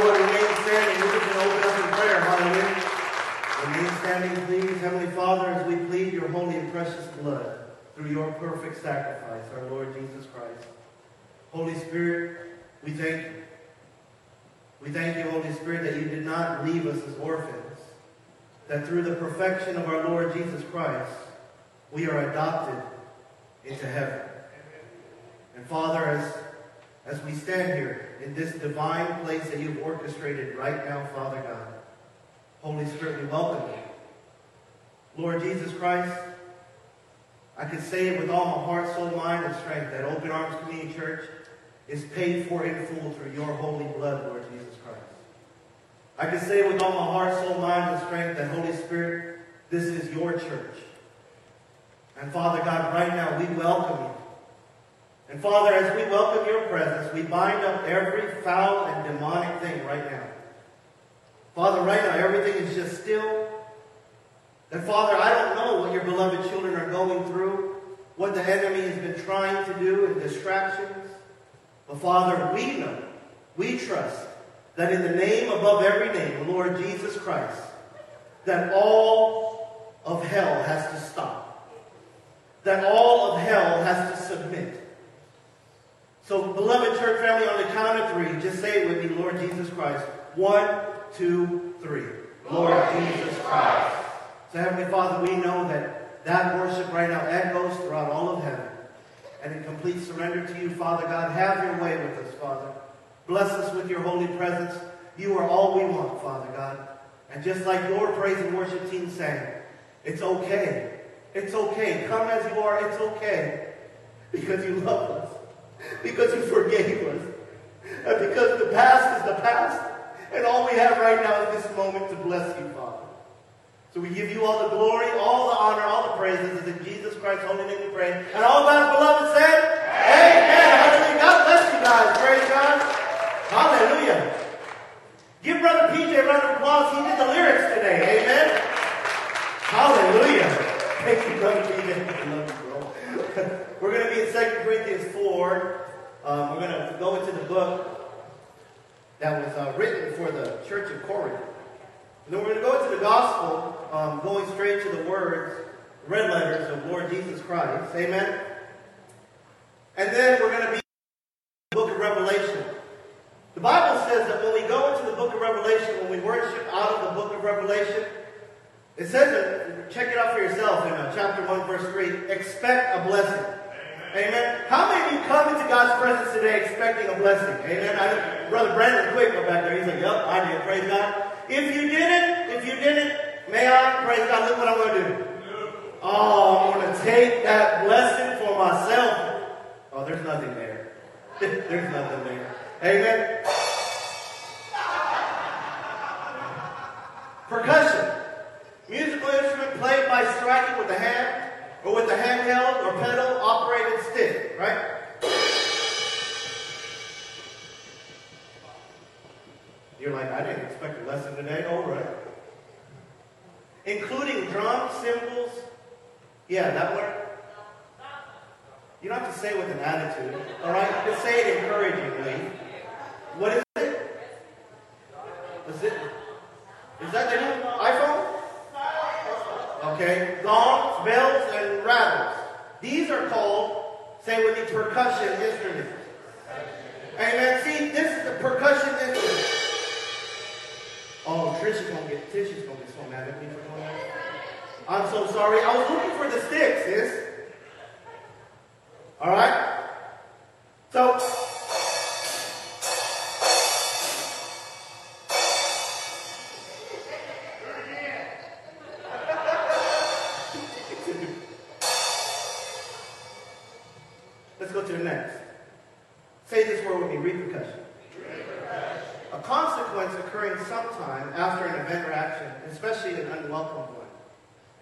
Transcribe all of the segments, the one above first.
Lord, remain standing. You can open up in prayer. Hallelujah. Remain standing, please. Heavenly Father, as we plead your holy and precious blood through your perfect sacrifice, our Lord Jesus Christ. Holy Spirit, we thank you. We thank you, Holy Spirit, that you did not leave us as orphans, that through the perfection of our Lord Jesus Christ, we are adopted into heaven. And Father, as, as we stand here in this divine place that you've orchestrated right now, Father God, Holy Spirit, we welcome you. Lord Jesus Christ, I can say it with all my heart, soul, mind, and strength that Open Arms Community Church is paid for in full through your holy blood, Lord Jesus Christ. I can say with all my heart, soul, mind, and strength that Holy Spirit, this is your church. And Father God, right now we welcome you. And Father, as we welcome your presence, we bind up every foul and demonic thing right now. Father, right now everything is just still. And Father, I don't know what your beloved children are going through, what the enemy has been trying to do in distractions. But Father, we know, we trust that in the name above every name, the Lord Jesus Christ, that all of hell has to stop. That all of hell has to submit. So, beloved church family, on the count of three, just say it with me, Lord Jesus Christ. One, two, three. Lord Jesus Christ. So, Heavenly Father, we know that that worship right now echoes throughout all of heaven and in complete surrender to you, Father God. Have your way with us, Father. Bless us with your holy presence. You are all we want, Father God. And just like your praise and worship team sang, it's okay. It's okay. Come as you are. It's okay. Because you love us. Because you forgave us. And because the past is the past. And all we have right now is this moment to bless you, Father. So we give you all the glory, all the honor, all the praises. It's in Jesus Christ's holy name we pray. And all God's beloved said, Amen. Hallelujah. God bless you guys. Praise God. Hallelujah. Give Brother PJ a round of applause. He did the lyrics today. Amen. Hallelujah. Thank you, Brother PJ. I love you, bro. We're going to be in 2 Corinthians 4. Um, we're going to go into the book that was uh, written for the church of Corinth. And then we're going to go into the gospel, um, going straight to the words, red letters of Lord Jesus Christ. Amen. And then we're going to be in the book of Revelation. The Bible says that when we go into the book of Revelation, when we worship out of the book of Revelation, it says that, check it out for yourself in uh, chapter 1, verse 3, expect a blessing. Amen. How many of you come into God's presence today expecting a blessing? Amen. I, Brother Brandon Quick went back there. He's like, yep, I did. Praise God. If you didn't, if you didn't, may I, praise God, look what I'm going to do. Oh, I'm going to take that blessing for myself. Oh, there's nothing there. there's nothing there. Amen.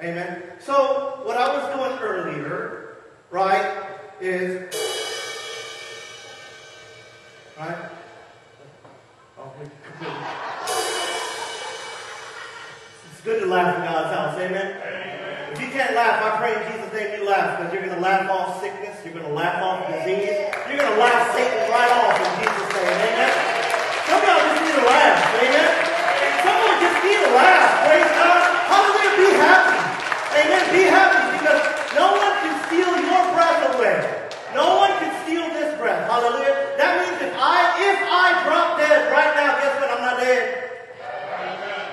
Amen. So what I was doing earlier, right, is right. It's good to laugh in God's house. Amen. If you can't laugh, I pray in Jesus' name you laugh because you're going to laugh off sickness, you're going to laugh off disease, you're going to laugh Satan right off in Jesus' name. Amen. Some of y'all just need to laugh. Amen. Be happy because no one can steal your breath away. No one can steal this breath. Hallelujah. That means if I if I drop dead right now, guess what? I'm not dead.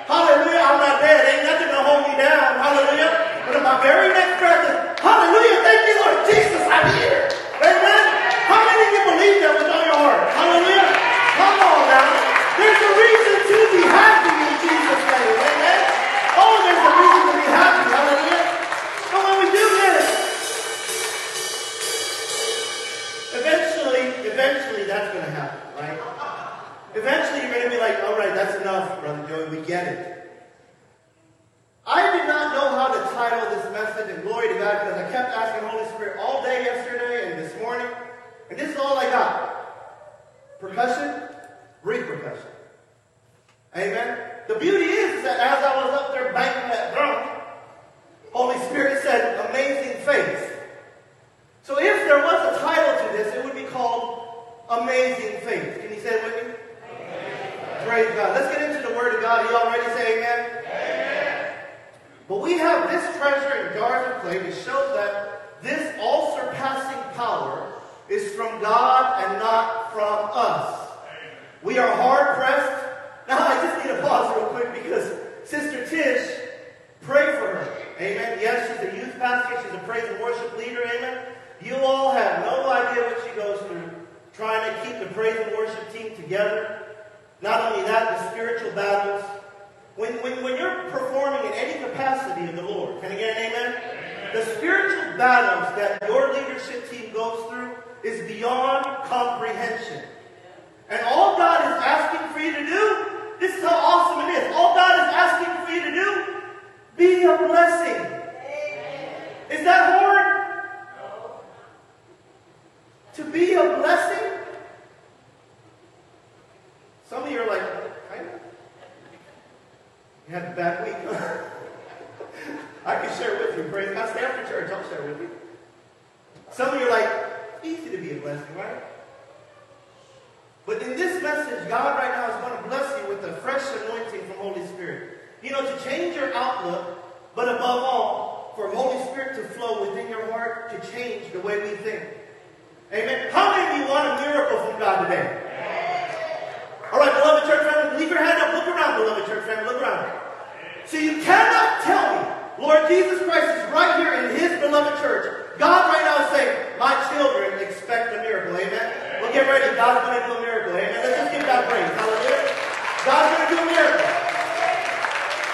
Hallelujah. I'm not dead. Ain't nothing to hold me down. Hallelujah. But if my very next breath is, Hallelujah. Thank you, Lord Jesus. I'm here. Amen. How many of you believe that with all your heart? Hallelujah. Come on now. There's a reason to be happy in Jesus' name. Amen. Eventually you're going to be like, all right, that's enough, Brother Joey, we get it. I did not know how to title this message, and glory to God, because I kept asking Holy Spirit all day yesterday and this morning, and this is all I got. Percussion, repercussion. Amen. The beauty is that as I was up there banging that drum, Holy Spirit said, amazing faith. So if there was a title to this, it would be called Amazing Faith. Can you say it with me? Praise God. Let's get into the Word of God. You all ready to say amen? Amen. But we have this treasure in jars of clay to show that this all surpassing power is from God and not from us. We are hard pressed. Now, I just need to pause real quick because Sister Tish, pray for her. Amen. Yes, she's a youth pastor. She's a praise and worship leader. Amen. You all have no idea what she goes through trying to keep the praise and worship team together. Not only that, the spiritual battles. When, when, when you're performing in any capacity in the Lord, can I get an amen? amen? The spiritual battles that your leadership team goes through is beyond comprehension. And all God is asking for you to do, this is how awesome it is. All God is asking for you to do, be a blessing. Amen. Is that hard? No. To be a blessing? Some of you are like, kind of. You had a bad week. I can share with you. Praise God. Stay after church. I'll share with you. Some of you are like, easy to be a blessing, right? But in this message, God right now is going to bless you with a fresh anointing from Holy Spirit. You know, to change your outlook, but above all, for Holy Spirit to flow within your heart to change the way we think. Amen. How many of you want a miracle from God today? All right, beloved church family, leave your hand up. Look around, beloved church family. Look around. So you cannot tell me, Lord Jesus Christ is right here in his beloved church. God right now is saying, my children expect a miracle. Amen. Well, get ready. God's going to do a miracle. Amen. Let's just give God praise. Hallelujah. God's going to do a miracle.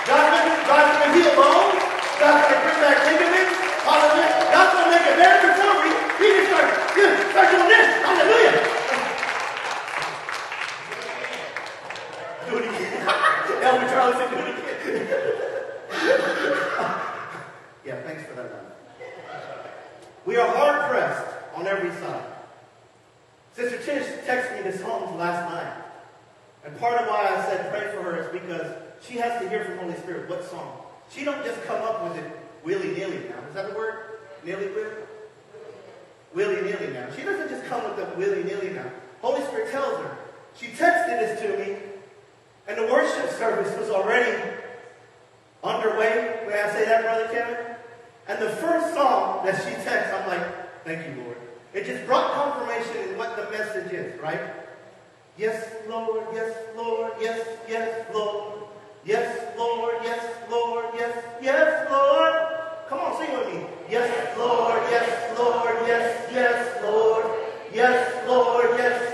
God's going to, God's going to heal bones. God's going to bring back ligaments. Hallelujah. God's going to make a better before we, he can start, this. Hallelujah. Elder Charlie said, do it again. yeah, thanks for that. One. We are hard pressed on every side. Sister Tish texted me this home last night. And part of why I said pray for her is because she has to hear from Holy Spirit what song. She don't just come up with it willy-nilly now. Is that the word? Nilly-willy? Willy-nilly now. She doesn't just come with the willy-nilly now. Holy Spirit tells her. She texted this to me and the worship service was already underway. May I say that, Brother Kevin? And the first song that she texted, I'm like, thank you, Lord. It just brought confirmation in what the message is, right? Yes, Lord, yes, Lord, yes, yes, Lord. Yes, Lord, yes, Lord, yes, yes, Lord. Come on, sing with me. Yes, Lord, yes, Lord, yes, yes, Lord. Yes, Lord, yes,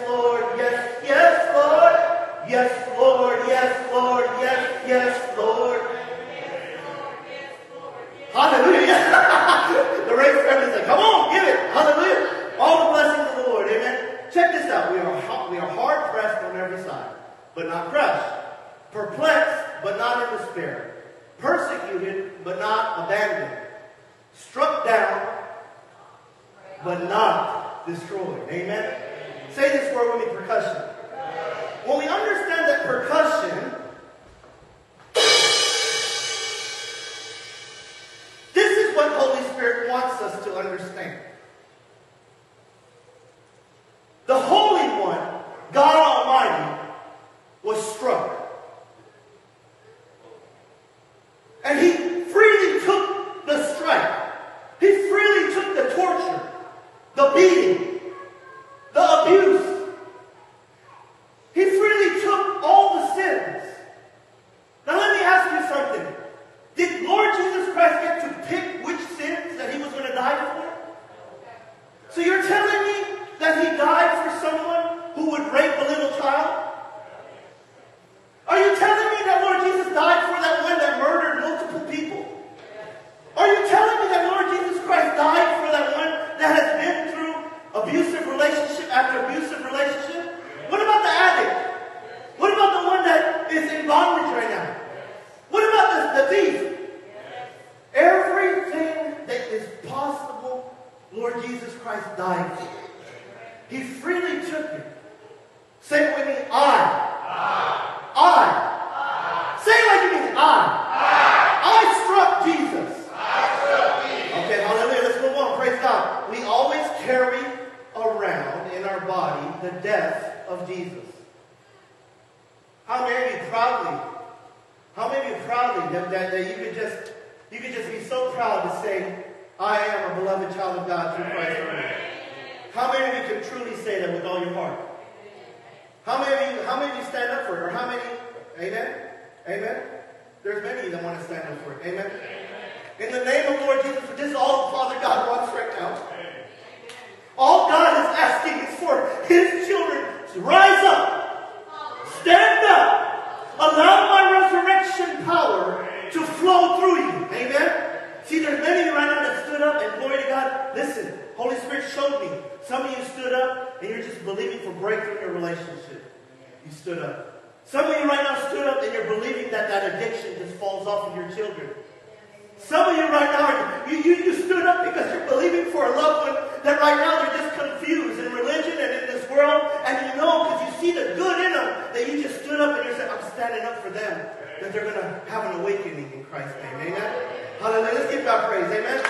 that they're going to have an awakening in Christ's name. Amen? Hallelujah. Let's give God praise. Amen?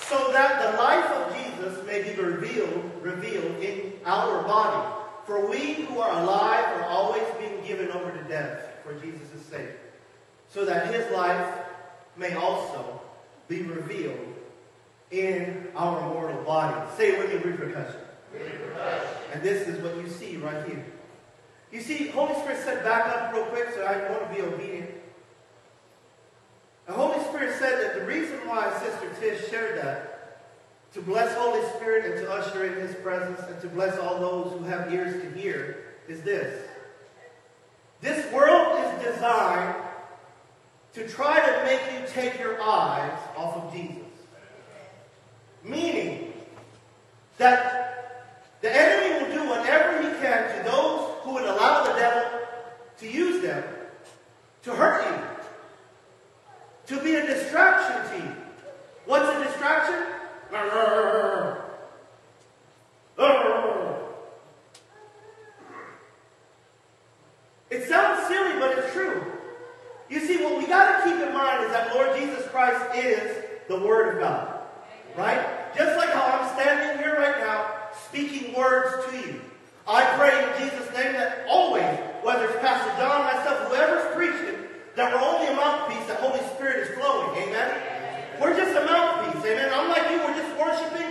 So that the life of Jesus may be revealed, revealed in our body. For we who are alive are always being given over to death for Jesus' sake, so that his life may also be revealed in our mortal body. Say it with me, repercussion. repercussion. And this is what you see right here. You see, Holy Spirit said, back up real quick, so I want to be obedient. The Holy Spirit said that the reason why Sister Tish shared that, to bless Holy Spirit and to usher in His presence and to bless all those who have ears to hear, is this. This world is designed to try to make you take your eyes off of Jesus. Meaning that the enemy will do whatever he can to those who would allow the devil to use them to hurt you, to be a distraction to you. What's a distraction? It sounds silly, but it's true. You see, what we got to keep in mind is that Lord Jesus Christ is the Word of God. Right? Just like how I'm standing here right now, speaking words to you. I pray in Jesus' name that always, whether it's Pastor John, myself, whoever's preaching, that we're only a mouthpiece, the Holy Spirit is flowing. Amen? We're just a mouthpiece. Amen? I'm like you, we're just worshiping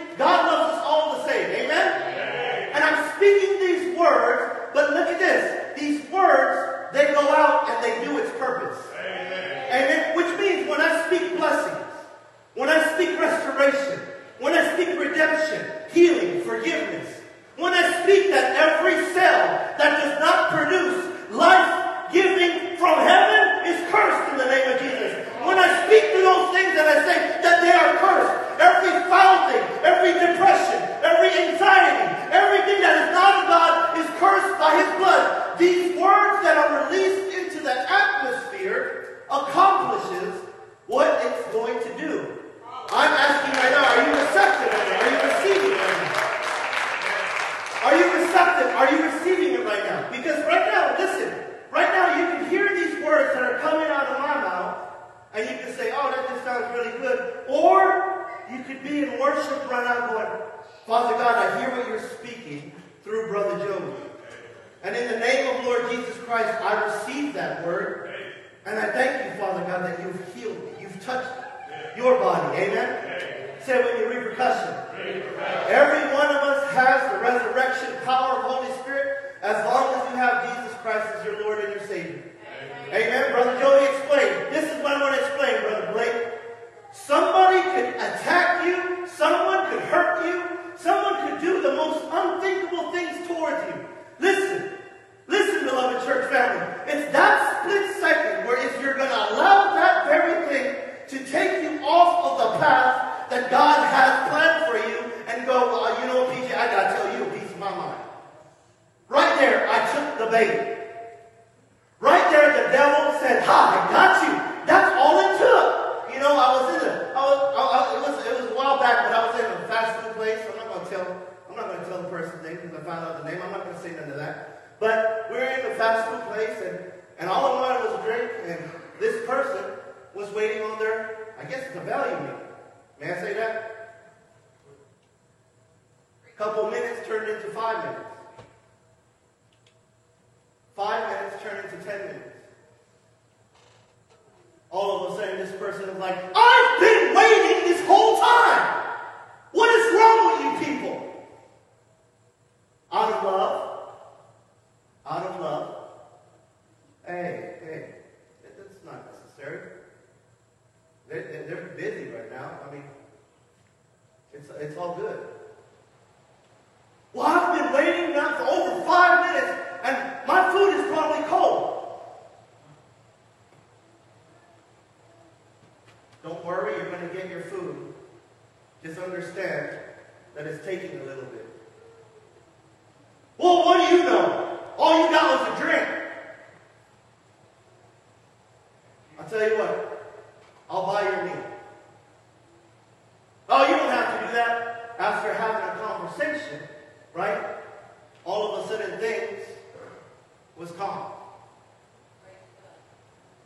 Just understand that it's taking a little bit. Well, what do you know? All you got was a drink. I'll tell you what, I'll buy your meal. Oh, you don't have to do that after having a conversation, right? All of a sudden, things was calm.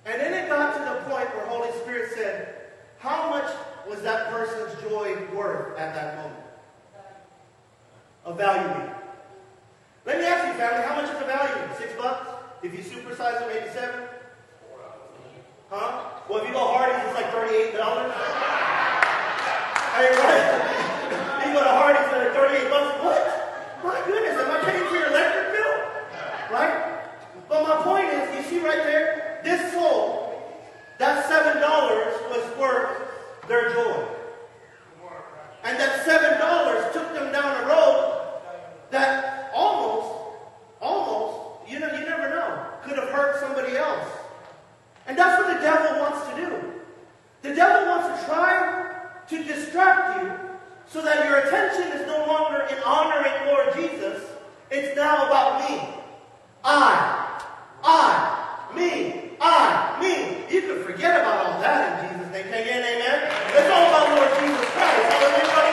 And then it got to the point where Holy Spirit said, How much was that person's joy worth at that moment? Evaluate. Let me ask you, family, how much is a value? Six bucks? If you supersize it, maybe seven? Huh? Well, if you go Hardee's, it's like $38. I what? you go to Hardee's and they're 38 bucks. What? My goodness, am I paying for your electric bill? Right? But my point is, you see right there, this soul, that $7 was worth their joy. And that seven dollars took them down a road that almost, almost, you know, you never know, could have hurt somebody else. And that's what the devil wants to do. The devil wants to try to distract you so that your attention is no longer in honoring Lord Jesus. It's now about me. I, I, me. I me, you can forget about all that in Jesus' name. Can amen? It's all about Lord Jesus Christ. Hallelujah.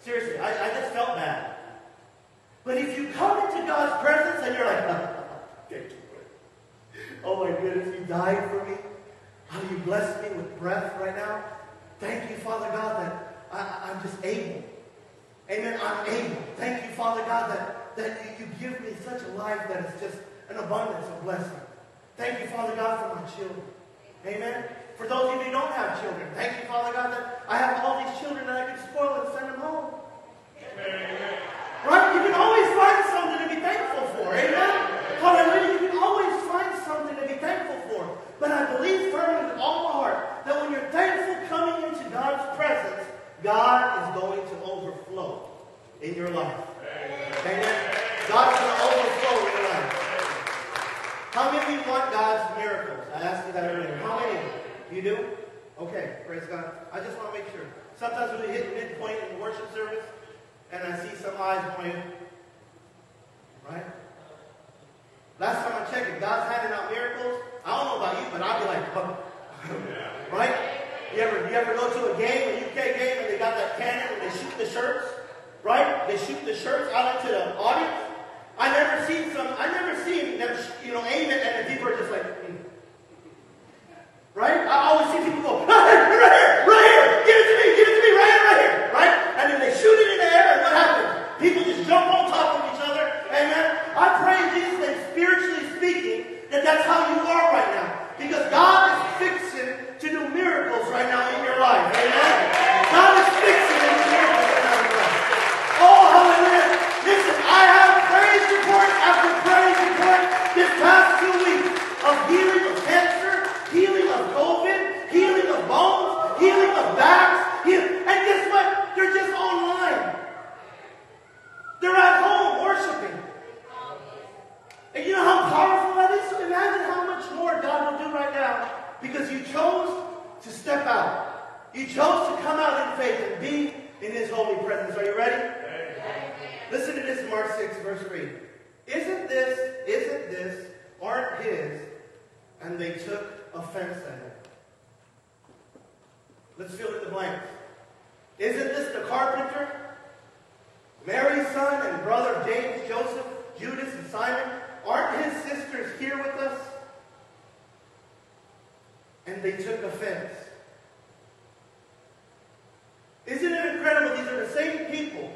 Seriously, I, I just felt bad. But if you come into God's presence and you're like, uh, thank you, Oh my goodness, you died for me. How do you bless me with breath right now? Thank you, Father God, that I, am just able. Amen. I'm able. Thank you, Father God, that, that you, you give me such a life that is just an abundance of blessing. Thank you, Father God, for my children. Amen. For those of you who don't have children, thank you, Father God, that I have all these children that I can spoil and send them home. Amen. Right? You can always find something to be thankful for. Amen? Hallelujah. You can always find something to be thankful for. But I believe firmly with all my heart that when you're thankful coming into God's presence, God is going to overflow in your life. Amen? God's going to overflow in your life. How many of you want God's miracles? I asked you that earlier. How many? You do? Okay, praise God. I just want to make sure. Sometimes when we hit midpoint in the worship service, and I see some eyes pointing. Right? Last time I checked God's handing out miracles. I don't know about you, but I'll be like, oh. right? You ever, you ever go to a game, a UK game, and they got that cannon and they shoot the shirts? Right? They shoot the shirts out into the audience. I never seen some, I never seen them, you know, aim it and the people are just like, mm. Right? I always see people go, right here, right here, give it give it to me, right here, right here, right? And then they shoot it in the air, and what happens? People just jump on top of each other. Amen. I pray in Jesus' name, spiritually speaking, that that's how you are right now. Because God is fixing to do miracles right now in your life. Amen. God is fixing to do miracles right now in your life. Oh, hallelujah. Listen, I have praise report after praise report this past two weeks of healing of cancer, healing of COVID, healing of bones, healing of backs. Heal- and guess what? They're just online. They're at home worshiping. And you know how powerful that is? So imagine how much more God will do right now because you chose to step out. You chose to come out in faith and be in His holy presence. Are you ready? Listen to this, Mark 6, verse 3. Isn't this, isn't this, aren't His? And they took offense at Him. Let's fill in the blanks. Isn't this the carpenter? Mary's son and brother James, Joseph, Judas, and Simon? Aren't his sisters here with us? And they took offense. Isn't it incredible? These are the same people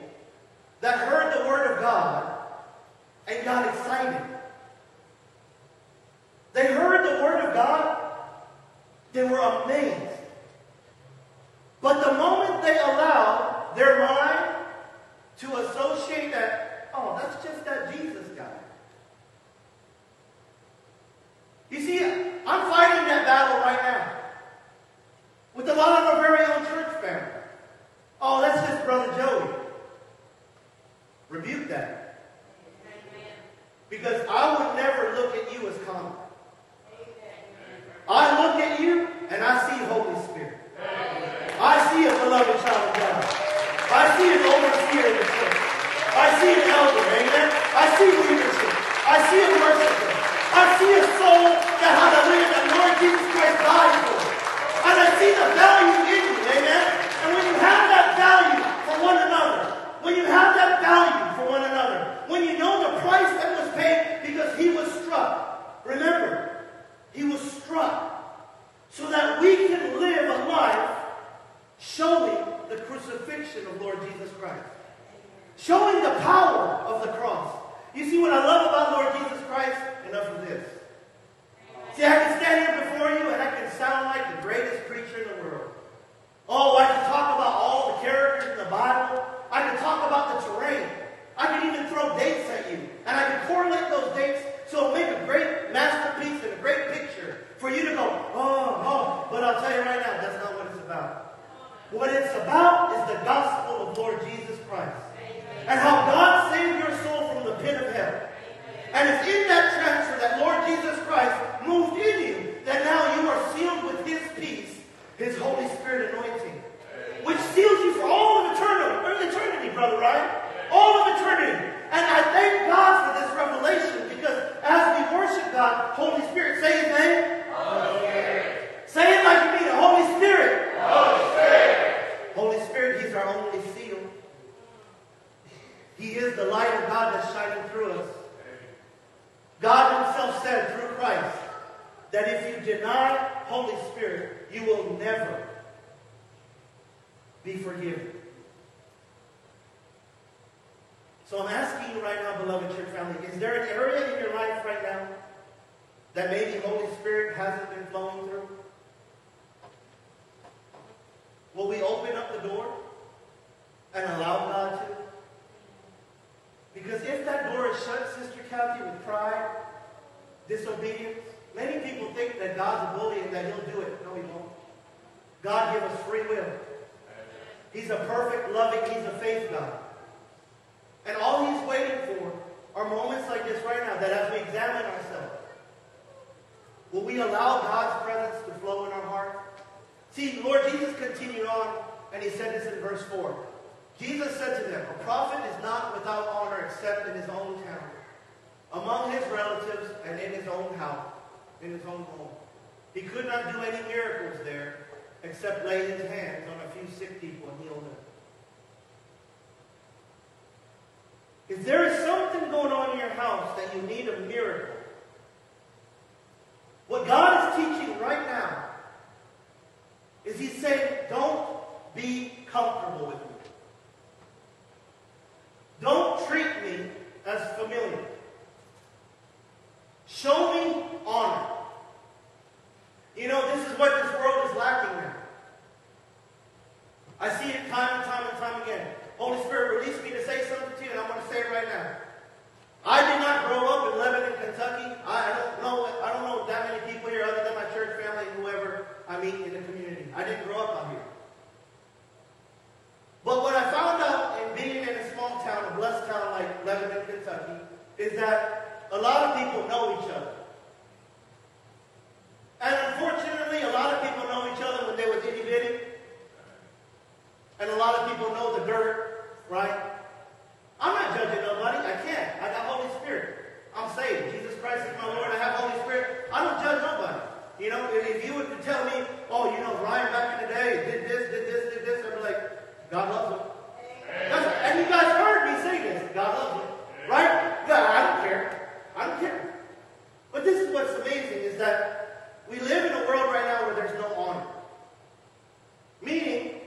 that heard the word of God and got excited. They heard the word of God, they were amazed. But the moment they allowed their mind to associate that, oh, that's just that Jesus guy. You see, except lay his hands on a few sick people and heal them. If there is something going on in your house that you need a miracle, what God is teaching right now is He's saying, don't be comfortable with me. Don't treat me as familiar. Show me honor. You know, this is what this world is lacking now. I see it time and time and time again. Holy Spirit, release me to say something to you, and I'm going to say it right now. I did not grow up in Lebanon, Kentucky. I, I don't know. I don't know that many people here other than my church family and whoever I meet in the community. I didn't grow up out here. But what I found out in being in a small town, a blessed town like Lebanon, Kentucky, is that a lot of people know each other. And unfortunately, a lot of people know each other when they were itty bitty. And a lot of people know the dirt, right? I'm not judging nobody. I can't. I got Holy Spirit. I'm saved. Jesus Christ is my Lord. I have Holy Spirit. I don't judge nobody. You know, if you were to tell me, oh, you know, Ryan back in the day did this, did this, did this, I'd be like, God loves him. And you guys heard me say this. God loves him. Right? God, I don't care. I don't care. But this is what's amazing is that we live in a world right now where there's no honor. Meaning,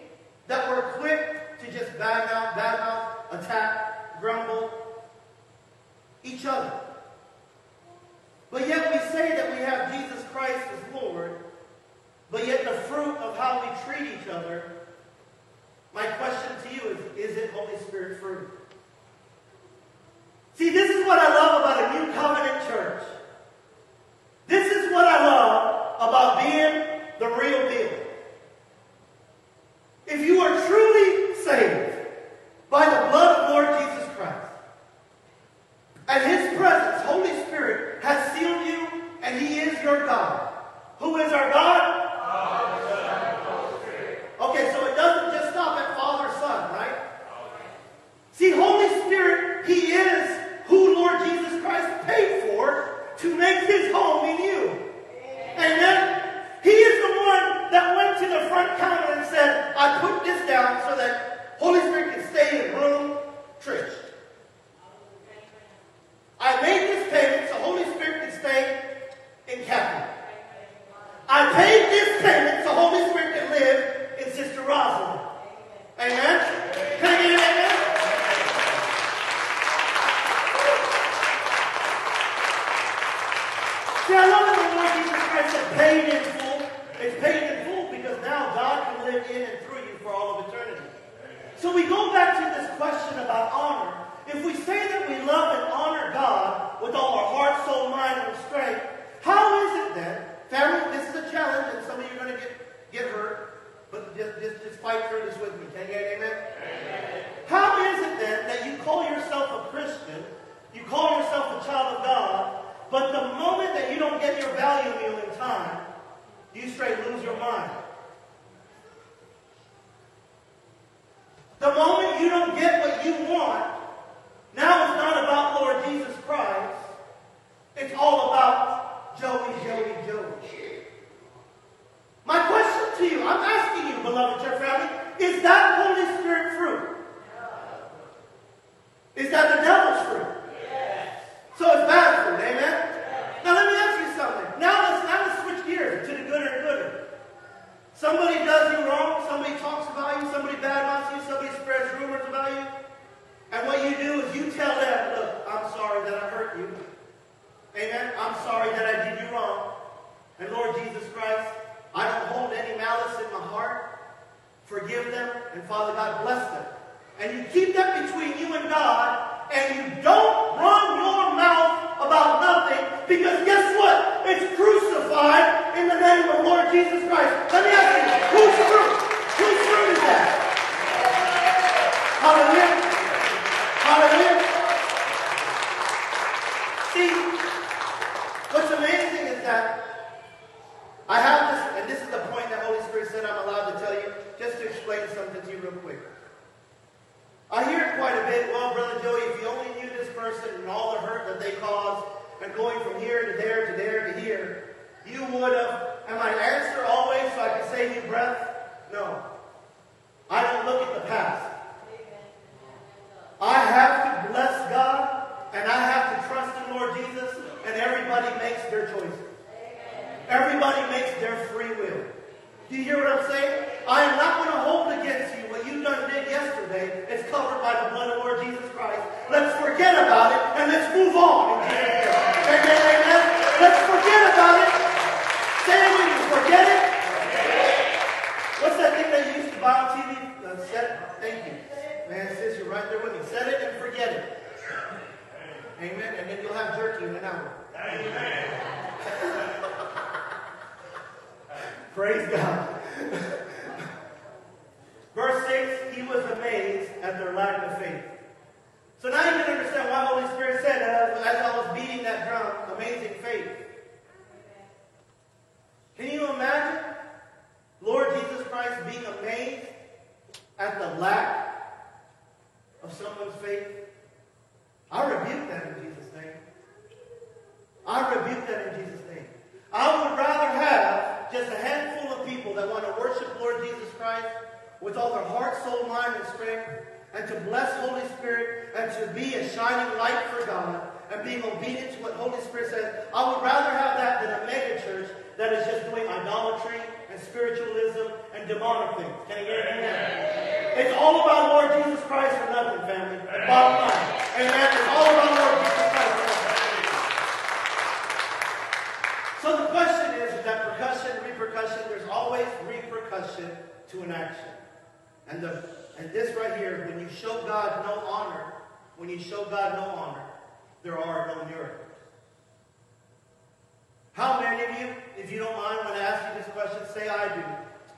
I rebuke that in Jesus' name. I would rather have just a handful of people that want to worship Lord Jesus Christ with all their heart, soul, mind, and strength, and to bless Holy Spirit, and to be a shining light for God, and being obedient to what Holy Spirit says. I would rather have that than a mega church that is just doing idolatry and spiritualism and demonic things. Can I get an amen? It's all about Lord Jesus Christ or nothing, family. Bottom line. Amen. It's all about Lord Jesus Christ. So the question is, is that percussion, repercussion, there's always repercussion to an action. And, the, and this right here, when you show God no honor, when you show God no honor, there are no miracles. How many of you, if you don't mind when I ask you this question, say I do,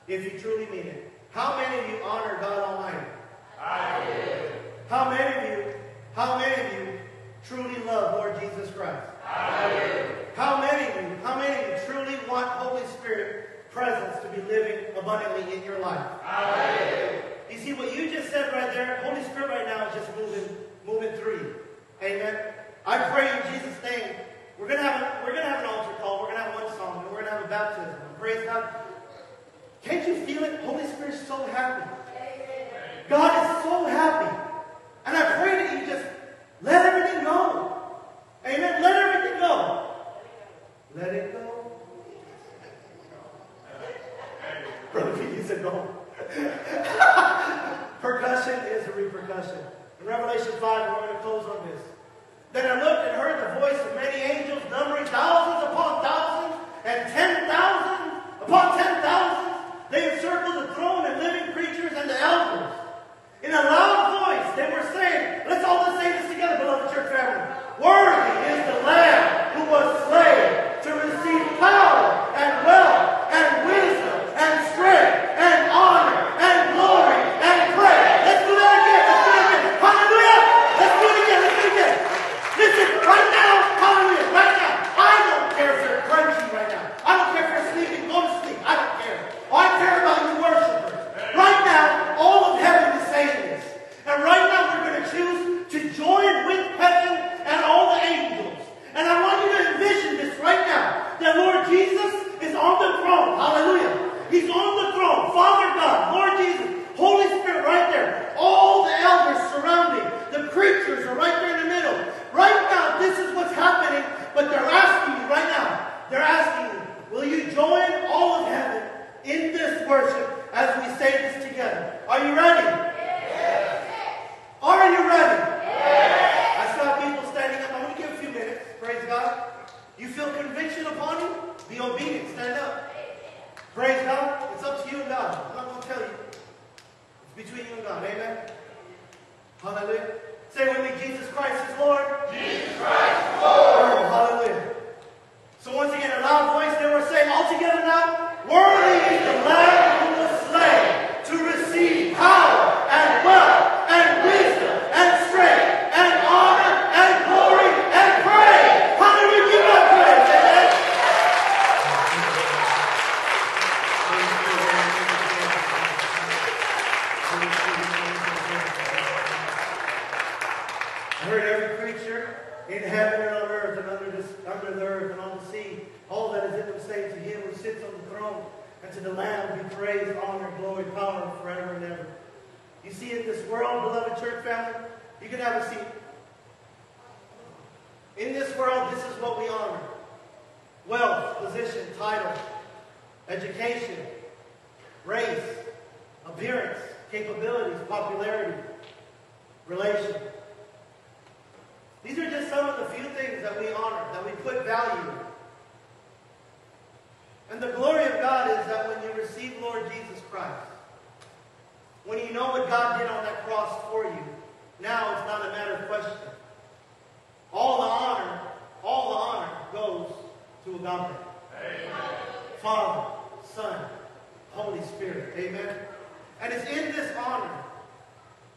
if you truly mean it. How many of you honor God Almighty? I do. How many of you, how many of you truly love Lord Jesus Christ? How many of you, how many of you truly want Holy Spirit presence to be living abundantly in your life? You see what you just said right there? Holy Spirit right now is just moving, moving through you. Amen. I pray in Jesus' name. We're gonna have a, we're gonna have an altar call. We're gonna have one song, and we're gonna have a baptism. Praise God. Can't you feel it? Holy Spirit's so happy. God is so happy. And I pray that you just let everything go. Amen. Let everything go. Let it go. Brother Pete, said go. Percussion is a repercussion. In Revelation 5, we're going to close on this. Then I looked and heard the voice of many angels, numbering thousands between you and God. Amen? Hallelujah. Say with me, Jesus Christ is Lord. Jesus Christ is Lord. Oh, hallelujah. So once again,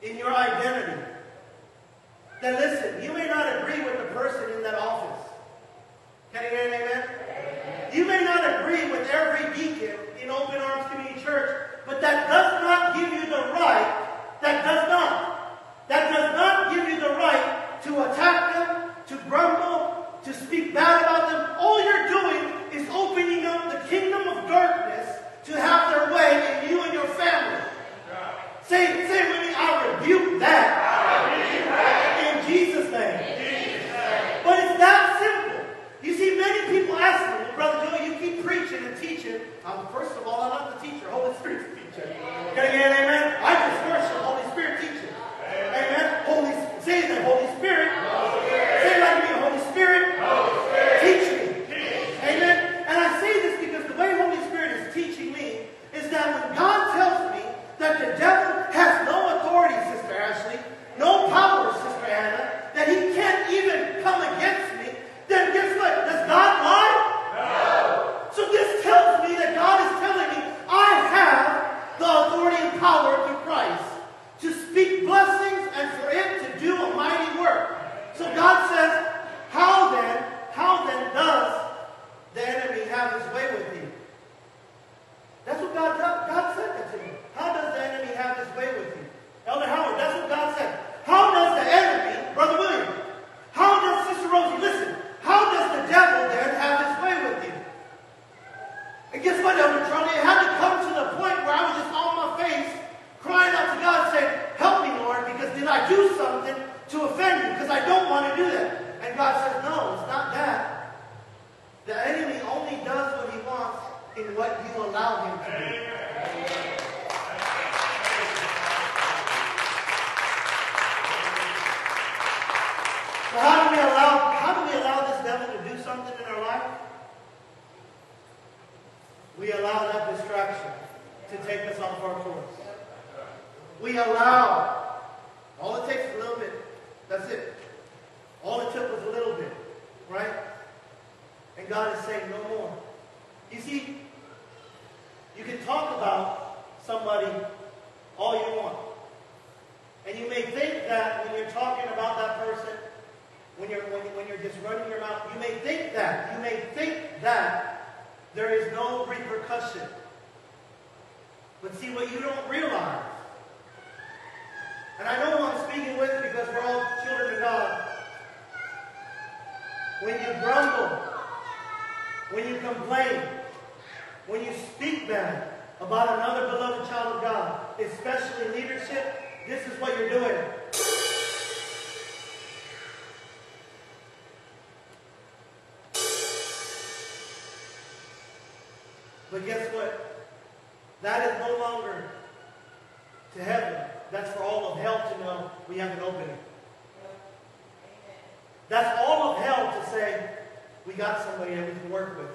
in your identity. Then listen, you may not agree with the person in that office. Can you hear an amen? first of all, I'm not the teacher. Holy Spirit's the teacher. Can I get an amen? But guess what? That is no longer to heaven. That's for all of hell to know we have an opening. That's all of hell to say we got somebody that we can work with.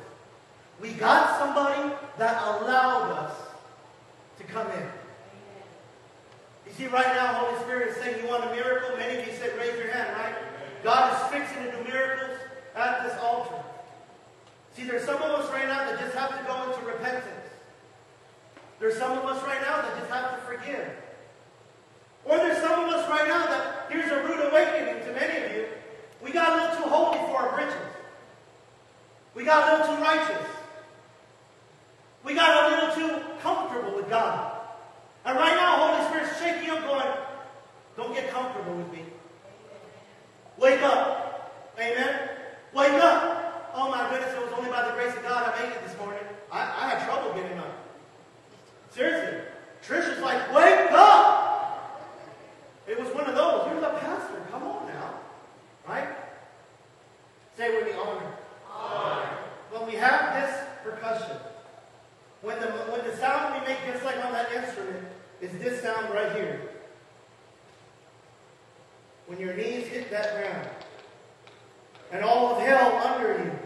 We got somebody that allowed us to come in. You see, right now, Holy Spirit is saying you want a miracle. Many of you said, raise your hand, right? God is fixing to do miracles at this altar. See, there's some of us right now that just have to go into repentance. There's some of us right now that just have to forgive. Or there's some of us right now that here's a rude awakening to many of you. We got a little too holy for our britches. We got a little too righteous. We got a little too comfortable with God. And right now, Holy Spirit's shaking up, going, Don't get comfortable with me. Wake up. Amen. Wake up. Oh my goodness, it was only by the grace of God I made it this morning. I, I had trouble getting up. Seriously. Trish is like, Wake up. It was one of those. You're the pastor. Come on now. Right? Say with me, honor. Honor. When we have this percussion, when the, when the sound we make just like on that instrument is this sound right here. When your knees hit that ground, and all of hell under you,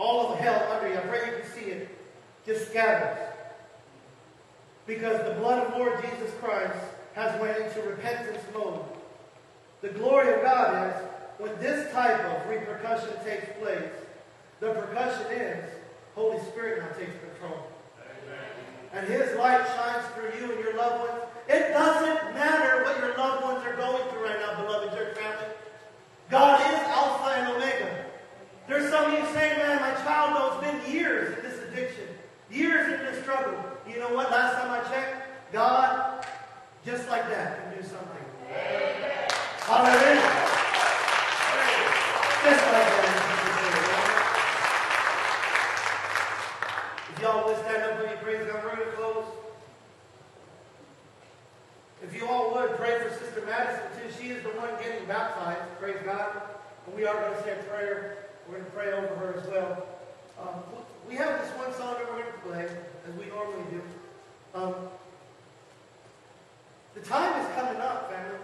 all of the hell under you, I pray you can see it, just scatters. Because the blood of Lord Jesus Christ has went into repentance mode. The glory of God is when this type of repercussion takes place, the percussion is Holy Spirit now takes control. And His light shines through you and your loved ones. It doesn't matter what your loved ones are going through right now, beloved church family. God is Alpha and Omega. Of you saying, man, my child knows been years in this addiction, years in this struggle. You know what? Last time I checked, God, just like that, can do something. Amen. Hallelujah. Just like that. If y'all would stand up me, praise God. We're going to close. If you all would, pray for Sister Madison, too. She is the one getting baptized, praise God. And we are going to say a prayer. We're going to pray over her as well. Um, we have this one song that we're going to play, as we normally do. Um, the time is coming up, family.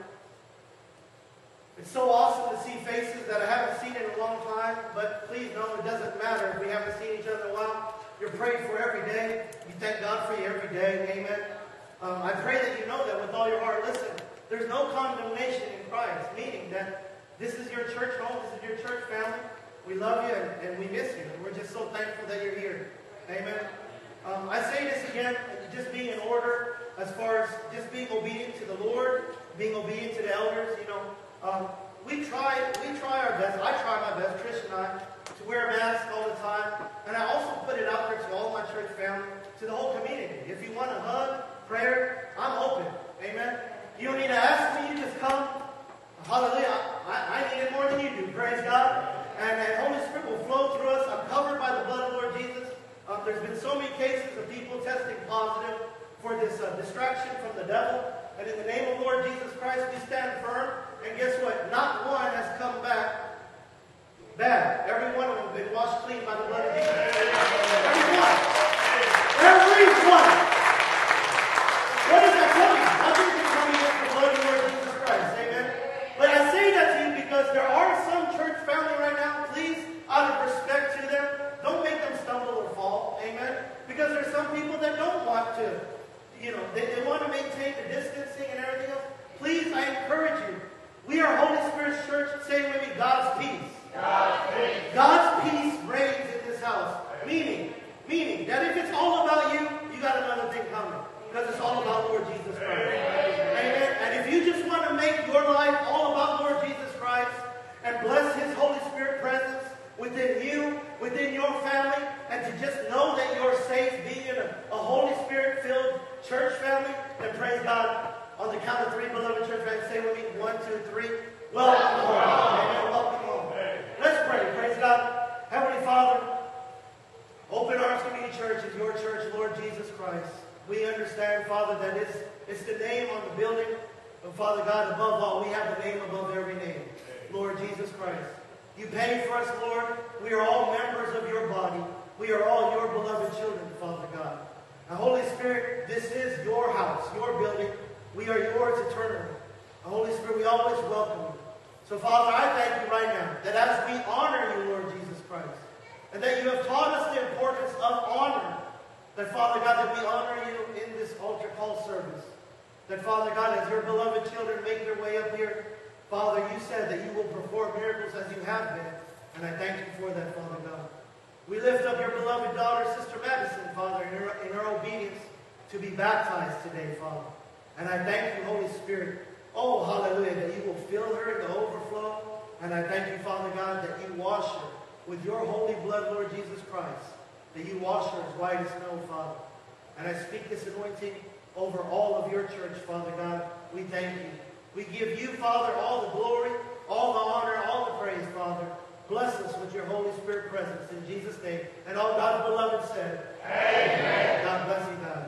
It's so awesome to see faces that I haven't seen in a long time, but please know it doesn't matter if we haven't seen each other in a while. You're prayed for every day. You thank God for you every day. Amen. Um, I pray that you know that with all your heart. Listen, there's no condemnation in Christ, meaning that this is your church home, this is your church family. We love you and, and we miss you, and we're just so thankful that you're here. Amen. Um, I say this again, just being in order as far as just being obedient to the Lord, being obedient to the elders. You know, um, we try, we try our best. I try my best, Trish and I, to wear a mask all the time, and I also put it out there to all my church family, to the whole community. If you want a hug, prayer, I'm open. Amen. You don't need to ask me. You just come. Hallelujah. I, I need it more than you do. Praise God. And, and Holy Spirit will flow through us. I'm covered by the blood of Lord Jesus. Uh, there's been so many cases of people testing positive for this uh, distraction from the devil. And in the name of Lord Jesus Christ, we stand firm. And guess what? Not one has come back bad. Every one of them has been washed clean by the blood of Jesus. Every one. Every one. What does that tell you? Nothing can come against the blood of Lord Jesus Christ. Amen. But I say that to you because there are some church family right now. Please, out of respect to them, don't make them stumble or fall. Amen. Because there's some people that don't want to, you know, they, they want to maintain the distancing and everything else. Please, I encourage you. We are Holy Spirit's church. Say with me, God's peace. God's peace. God's peace reigns in this house. Meaning, meaning that if it's all about you, you got another thing coming. Because it's all about Lord Jesus Christ. Amen. And if you just want to make your life all about Lord Jesus Christ and bless His Holy Spirit presence within you, within your family, and to just know that you're safe being in a, a Holy Spirit church family, then praise God. On the count of three, beloved church family, say with me, one, two, three. Welcome home. Amen. Welcome home. Let's pray. Praise God. Heavenly Father, Open Arms Community Church is your church, Lord Jesus Christ. We understand, Father, that it's, it's the name on the building. But Father God, above all, we have the name above every name. Lord Jesus Christ. You paid for us, Lord. We are all members of your body. We are all your beloved children, Father God. Now, Holy Spirit, this is your house, your building. We are yours eternally. Holy Spirit, we always welcome you. So, Father, I thank you right now that as we honor you, Lord Jesus Christ, and that you have taught us the importance of honor, that, Father God, that we honor you in this altar call service. That, Father God, as your beloved children make their way up here, Father, you said that you will perform miracles as you have been, and I thank you for that, Father God. We lift up your beloved daughter, Sister Madison, Father, in her, in her obedience to be baptized today, Father. And I thank you, Holy Spirit, oh, hallelujah, that you will fill her in the overflow. And I thank you, Father God, that you wash her with your holy blood, Lord Jesus Christ, that you wash her as white as snow, Father. And I speak this anointing over all of your church, Father God. We thank you. We give you, Father, all the glory, all the honor, all the praise, Father. Bless us with your Holy Spirit presence in Jesus' name. And all God's beloved said, Amen. God bless you, God.